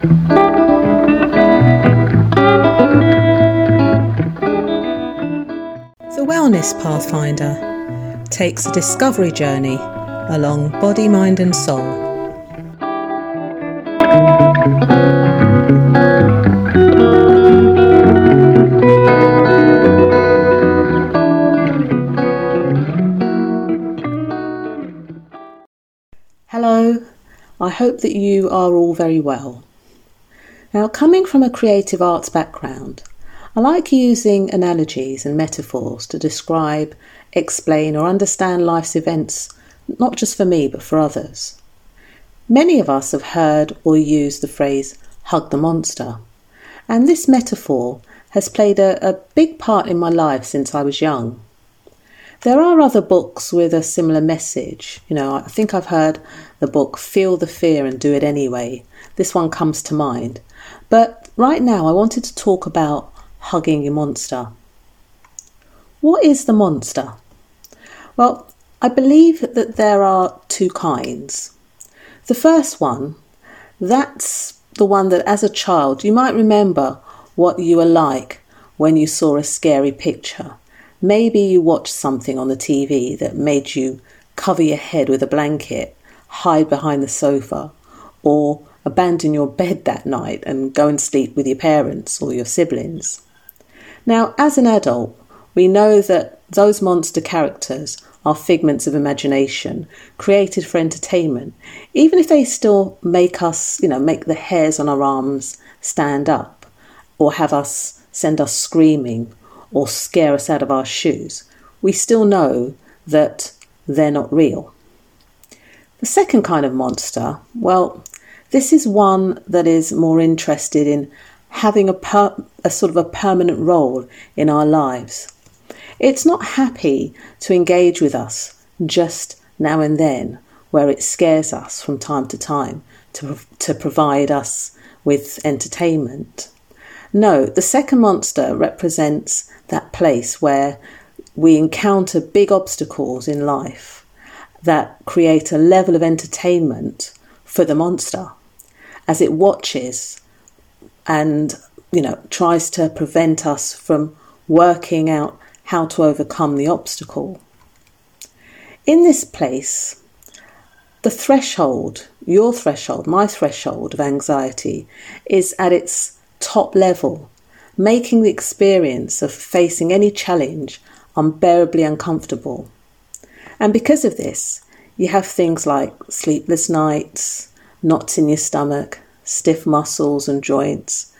The Wellness Pathfinder takes a discovery journey along body, mind, and soul. Hello, I hope that you are all very well. Now, coming from a creative arts background, I like using analogies and metaphors to describe, explain, or understand life's events, not just for me, but for others. Many of us have heard or used the phrase hug the monster, and this metaphor has played a, a big part in my life since I was young. There are other books with a similar message. You know, I think I've heard the book Feel the Fear and Do It Anyway. This one comes to mind. But right now, I wanted to talk about hugging a monster. What is the monster? Well, I believe that there are two kinds. The first one, that's the one that as a child you might remember what you were like when you saw a scary picture. Maybe you watched something on the TV that made you cover your head with a blanket, hide behind the sofa, or abandon your bed that night and go and sleep with your parents or your siblings. Now, as an adult, we know that those monster characters are figments of imagination created for entertainment, even if they still make us, you know, make the hairs on our arms stand up or have us send us screaming or scare us out of our shoes. We still know that they're not real. The second kind of monster, well, this is one that is more interested in having a, per, a sort of a permanent role in our lives. It's not happy to engage with us just now and then, where it scares us from time to time to, to provide us with entertainment. No, the second monster represents that place where we encounter big obstacles in life that create a level of entertainment for the monster as it watches and you know tries to prevent us from working out how to overcome the obstacle. In this place, the threshold, your threshold, my threshold of anxiety, is at its top level, making the experience of facing any challenge unbearably uncomfortable. And because of this, you have things like sleepless nights, knots in your stomach, stiff muscles and joints,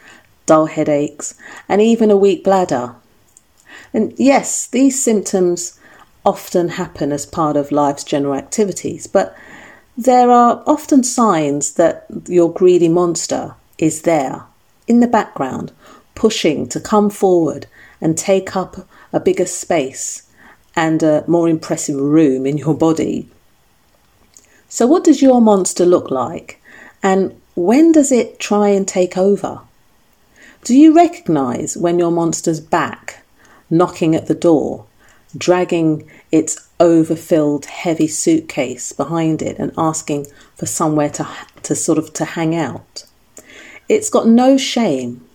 dull headaches, and even a weak bladder. And yes, these symptoms often happen as part of life's general activities, but there are often signs that your greedy monster is there in the background, pushing to come forward and take up a bigger space and a more impressive room in your body. So, what does your monster look like? And when does it try and take over? Do you recognize when your monster's back, knocking at the door, dragging its overfilled heavy suitcase behind it and asking for somewhere to, to sort of to hang out? It's got no shame.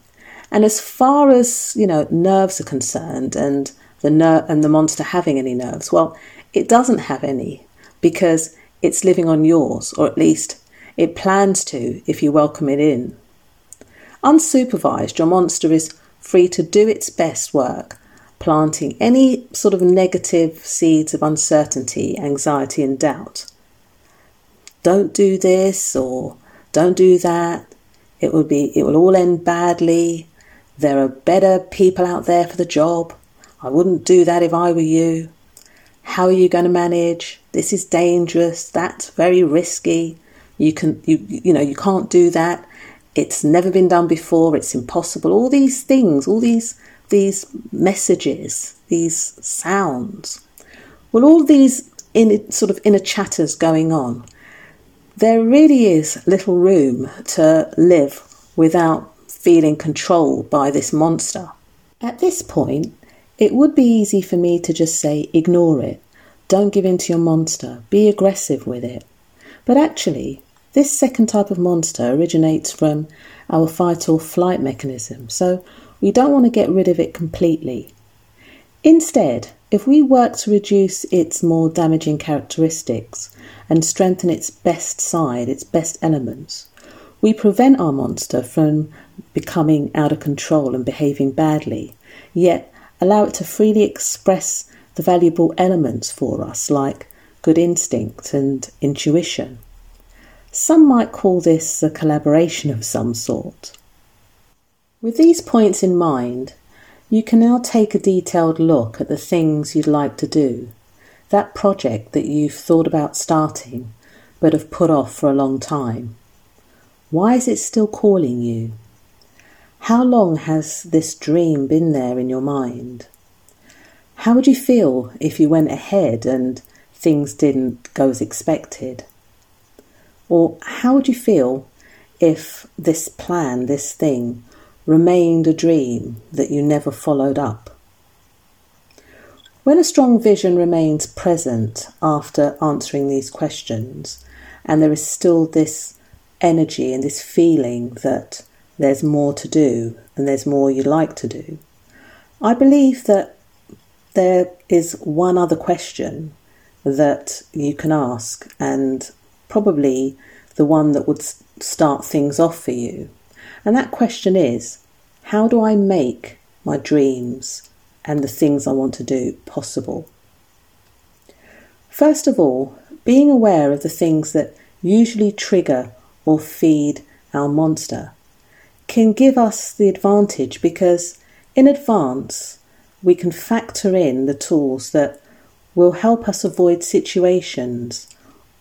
And as far as, you know, nerves are concerned and the ner- and the monster having any nerves, well, it doesn't have any because it's living on yours, or at least it plans to if you welcome it in. Unsupervised, your monster is free to do its best work, planting any sort of negative seeds of uncertainty, anxiety, and doubt. Don't do this or don't do that. It will be it will all end badly. There are better people out there for the job. I wouldn't do that if I were you. How are you going to manage? This is dangerous. That's very risky. You can you you know you can't do that. It's never been done before. It's impossible. All these things, all these these messages, these sounds. Well, all these in sort of inner chatters going on. There really is little room to live without feeling controlled by this monster. At this point, it would be easy for me to just say, ignore it. Don't give in to your monster. Be aggressive with it. But actually, This second type of monster originates from our fight or flight mechanism, so we don't want to get rid of it completely. Instead, if we work to reduce its more damaging characteristics and strengthen its best side, its best elements, we prevent our monster from becoming out of control and behaving badly, yet allow it to freely express the valuable elements for us, like good instinct and intuition. Some might call this a collaboration of some sort. With these points in mind, you can now take a detailed look at the things you'd like to do, that project that you've thought about starting but have put off for a long time. Why is it still calling you? How long has this dream been there in your mind? How would you feel if you went ahead and things didn't go as expected? Or how would you feel if this plan, this thing, remained a dream that you never followed up? When a strong vision remains present after answering these questions, and there is still this energy and this feeling that there's more to do and there's more you'd like to do. I believe that there is one other question that you can ask, and probably the one that would start things off for you. And that question is how do I make my dreams and the things I want to do possible? First of all, being aware of the things that usually trigger or feed our monster can give us the advantage because in advance we can factor in the tools that will help us avoid situations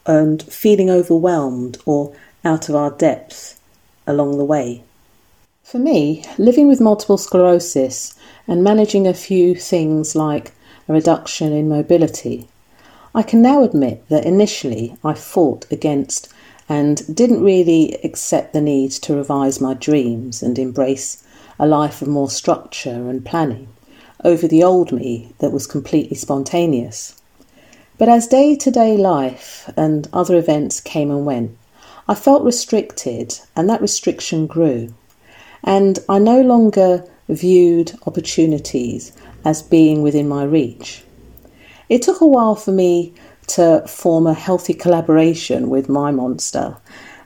and feeling overwhelmed or out of our depth along the way. For me, living with multiple sclerosis and managing a few things like a reduction in mobility, I can now admit that initially I fought against and didn't really accept the need to revise my dreams and embrace a life of more structure and planning over the old me that was completely spontaneous. But as day to day life and other events came and went, I felt restricted, and that restriction grew. And I no longer viewed opportunities as being within my reach. It took a while for me to form a healthy collaboration with my monster.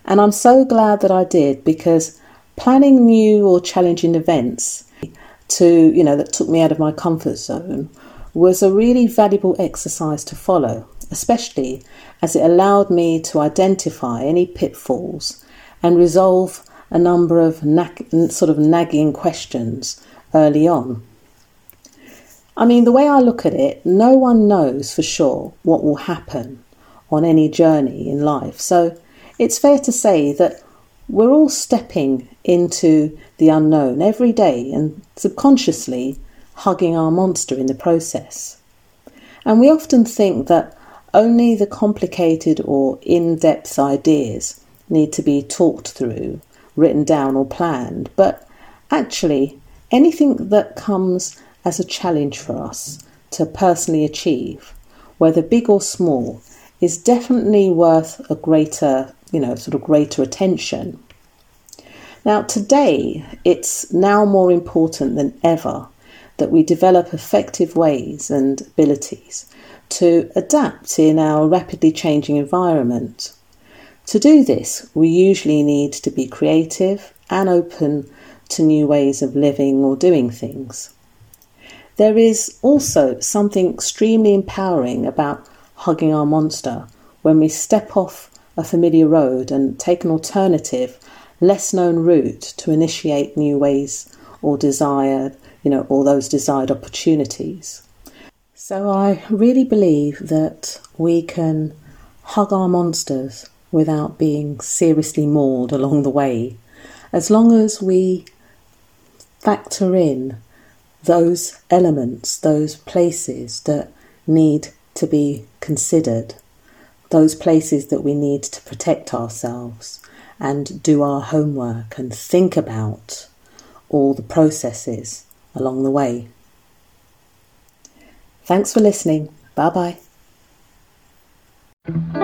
And I'm so glad that I did because planning new or challenging events to, you know, that took me out of my comfort zone was a really valuable exercise to follow, especially as it allowed me to identify any pitfalls and resolve a number of sort of nagging questions early on. I mean, the way I look at it, no one knows for sure what will happen on any journey in life. So it's fair to say that we're all stepping into the unknown every day and subconsciously hugging our monster in the process. And we often think that only the complicated or in depth ideas need to be talked through, written down, or planned, but actually, anything that comes as a challenge for us to personally achieve, whether big or small, is definitely worth a greater, you know, sort of greater attention. Now, today, it's now more important than ever that we develop effective ways and abilities to adapt in our rapidly changing environment. To do this, we usually need to be creative and open to new ways of living or doing things. There is also something extremely empowering about hugging our monster when we step off a familiar road and take an alternative, less known route to initiate new ways or desire, you know, all those desired opportunities. So I really believe that we can hug our monsters without being seriously mauled along the way, as long as we factor in those elements, those places that need to be considered, those places that we need to protect ourselves and do our homework and think about all the processes along the way. Thanks for listening. Bye bye.